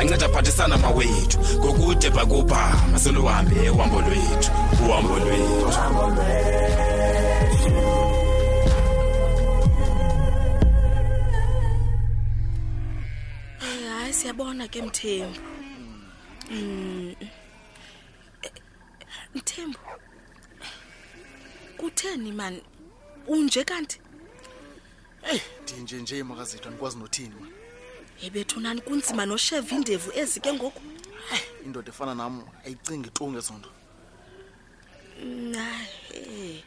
anceda aphathisana mawethu ngokude bhakubha maseluhambe uhambo lwethu uhambo lwethu hayi siyabona ke mthembu Mm. mthembu kutheni mani unje kanti eyi ndinje nje makazitho andikwazi nothini mani ebethunani kunzima nosheva indevu ezi ke ngoku indoda efana nam ayicingi tu ngezo nto naye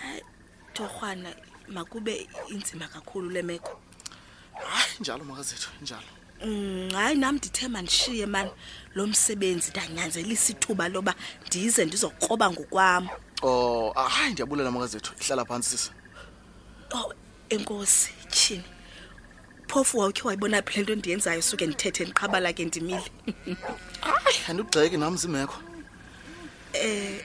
hayi torhwana makube inzima kakhulu le meko hayi njalo makazethu njalo mm, hayi nam ndithe mandishiye mani lo msebenzi ndanyanzelisa ithuba loba ndize ndizokroba ngokwam o oh, ah, hayi ndiyabulela makazethu ihlala phantsi sisa oh enkosi tyhini phofu wawukhe wayibona phi le nto endiyenzayo suke ndithethe ndiqhabala ke ndimile ayi andugxeki nam zimekho eh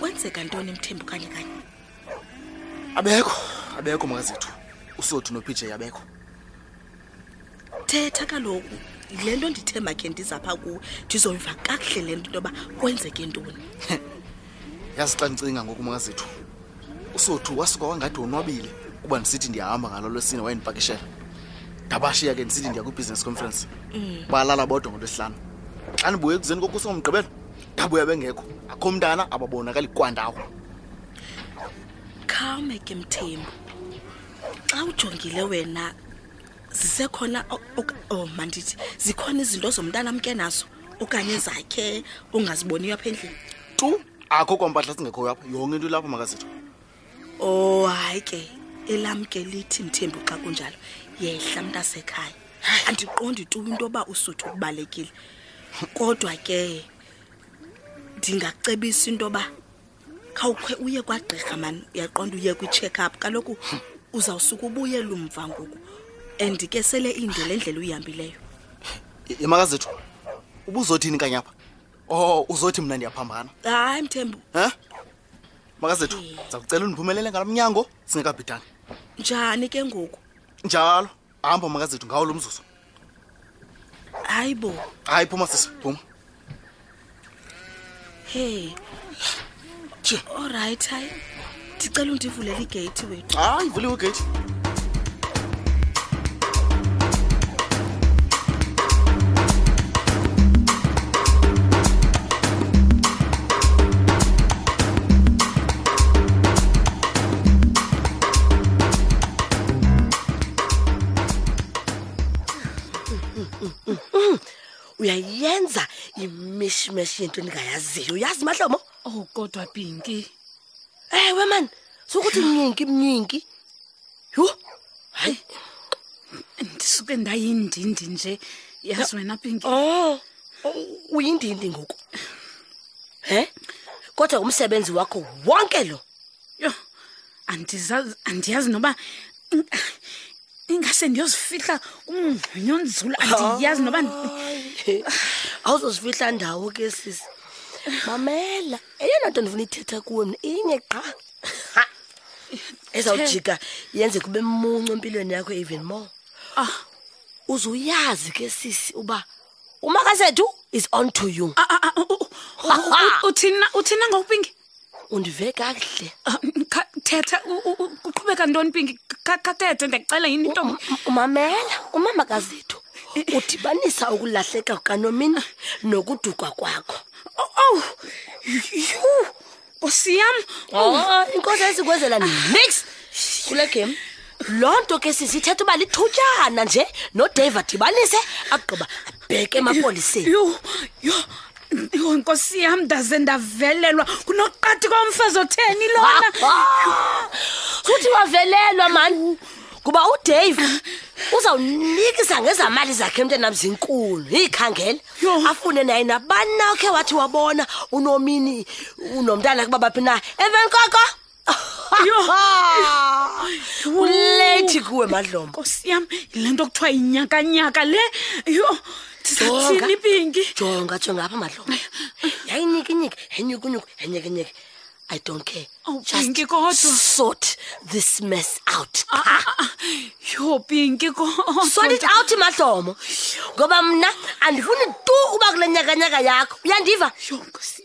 wenzeka ntoni mthembu kanye kanye abekho abekho makazethu usothi nopj abekho thetha kaloku le nto ndithe makhe ndiza pha kuwe ndizoyiva kakuhle le nto into yoba kwenzeke ntoni yazi xa ndicinga ngokumazethu usothu wasuka wangathi wonwabile kuba ndisithi ndiyahamba ngalo lwesine wayendipakishela ndabashiya ke ndisithi ndiya kwi-business conference mm. balala bodwa ngolwesihlanu xa ndibuye ekuzeni kokusa ngomgqibelo ndabuya bengekho akho mntana ababonakali kwandawo khawume ke mthembu xa ujongile wena zisekhona o oh, mandithi zikhona izinto zomntana amke nazo okanye zakhe ongaziboniyo apha endlini tu akho kwampahla singekhoyo apha yonke into ilapho makazitho o oh, hayi ke elam ke lithi mthembu xa kunjalo yehla mntasekhaya andiqondi tu into yoba usuthu ubalekile kodwa ke ndingacebisa into yoba khawukhe uye kwagqirha mani uyaqonda uye kwi-check up kaloku uzawusuke ubuyela umva ngoku and ke sele inde le ndlela uyihambileyo imakazethu ubuzothini kanye apha o oh, uzothi mna ndiyaphambana hayi mthembu um makazethu ndiza kucela undiphumelele ngalo mnyango singekabhidani njani ke ngoku njalo hamba makazethu ngawo lo mzuzu hayi bo hayi phuma sisi phuma hey olrayithi hayi ndicela undivulele igeyithi wethu hayi vuliwe igeyithi uyayenza imishmesh yento endingayaziyo uyazi mahlomo ow kodwa pinki ewe mani sokuthi mnyinki mnyinki yho hayi ndisuke ndayindindi nje yazi wena pinki o oh, oh, uyindindi ngoku he kodwa umsebenzi wakho wonke lo yho andizazi andiyazi noba in- ingase ndiyozifihla umngxonyo onzulu andiyazi noba ndi- awuzozifihla ndawo ke sisi mamela eyona nto ndifuna ithetha kuwe mna inye qha Ha! ezawujika yenze kube muncu empilweni yakho even more Ah. uze uyazi ke sisi uba umakasethu is on to you Ah, ah, ah, u- u- u- u- uthini na- uthini na ngokupinki undive kakuhle ah, thetha kuqhubeka ntoni pinki kathethe ndiyakucela yini into umamela umama kazethu udibanisa ukulahleka kukanomini nokuduka kwakho ow oh, yhu osiyam oh, inkosi esikwenzela nix kule game loo nto ke sizithetha uba lithutyana nje nodavid dibanise agqiba abheke emapoliseni Yho nkosi yam ndaze ndavelelwa kunoqathi komfazi otheni lona. Futhi wavelelwa mani kuba uDave uzawunikisa ngezamali zakhe mntana mzinkulu yikhangele afune naye nabani na okhe wathi wabona unomini unomntana kubaba phi na emveni koko kulethi kuwe madlombo nkosi yam yile nto kuthiwa yinyakanyaka le yho ndisathini ipinki jonga jonga apha madlombo yayinyikinyiki yenyukunyuku yenyekenyeke i don't care oh, pinki kodwa sort this mess out ah, ah, ah, yho pinki kodwa sort it out madlomo ngoba mna andifuni tu uba kule nyakanyaka yakho uyandiva yho nkosi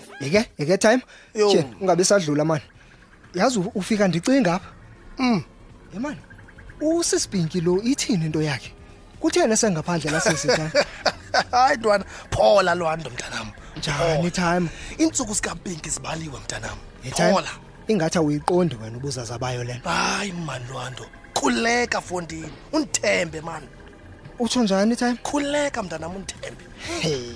yeke yeke time Yo. Tjhe, ungabe sadlula mani yazi u- ufika ndicinga apha Mm. ye mani usisibhinki lo ithini into yakhe kutheni esengaphandle lasesitime hayi ntwana phola loo nto mntanam njani time iintsuku zikampinki zibaliwe mntanam Ye, Time, phola ingathi awuyiqondi wena ubuzaza bayo le nto hayi mani loo nto khuleka fondini undithembe mani utsho njani time khuleka mntanam undithembe hey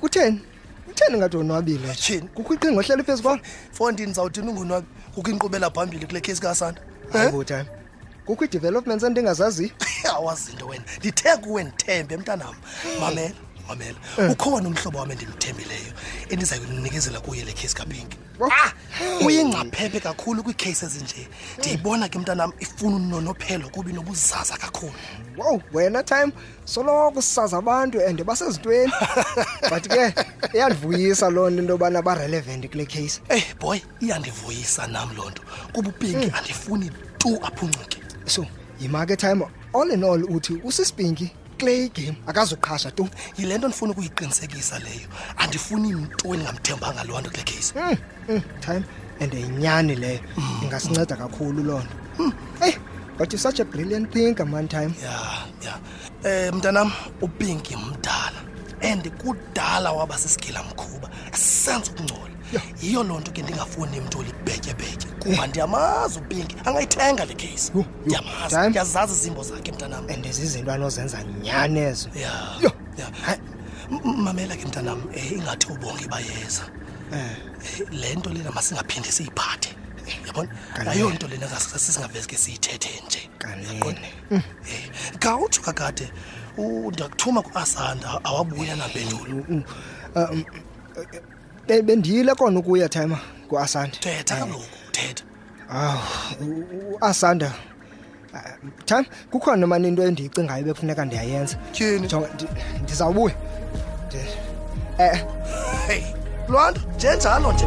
kutheni kutheni ngathi onwabile tyhini kukho icingo ohleli phezu kwam fondini ndizawuthini ungonwabi kukho inkqubela phambili kule khesi kasanda butane kukho i-developments endingazaziyo awazinto wena ndithe kuwe ndithembe mntanam mamela mamela eh. ukhona umhlobo wam endimthembileyo endiza kunikezela kuye le khesi kapinki ah! uyingcaphephe kakhulu kwiikheyisi ezinje ndiyibona ke mntanam ifuna unonophelo kubi nobuzaza kakhulu wow wena time soloko sisazi abantu and basezintweni but ke iyandivuyisa loo nto into yobana barelevant kule case eyi eh, boy iyandivuyisa nam loo nto kuba upinki hmm. andifuni tu aphungcuke so yimake time all in all uthi usisipinki kule igame akazuqhasha tu yile nto ndifuna ukuyiqinisekisa leyo andifuni mntu endingamthembanga loo nto kule case hmm. Mm, time and yinyani leyo mm. ingasinceda kakhulu loo nto mm. eyi but you're such a brilliant thinker man time ya ya um mntanam upinki mdala and kudala waba sisigila mkhuba esenza ukungcola yiyo loo nto ke ndingafuni mntu olibhetyebhetye kuba eh. ndiyamazi upinki angayithenga le case ndiyamazi ndiyazazi izimbo zakhe mntanam and zizinto anozenza nyhani ezo ya ya mamela ke mntanam um ingathi ubonge bayeza eh. le nto lena masingaphinde siyiphathe yabona ayo nto lena sisingavezi ke siyithethe nje mm. eh, khawutsho kakade ndiyakuthuma ku-asanda awabuya nampendulo mm, mm. Ah, bendiyile kona ukuya thayima ku-asanda thetha kaloku thetha awu asanda Thami kukhona noma into endiyicingayo bekufuneka ndiyayenza. Tyhini? Jonga ndizawubuya. Eh. Hey, Lwanda, njenjalo nje.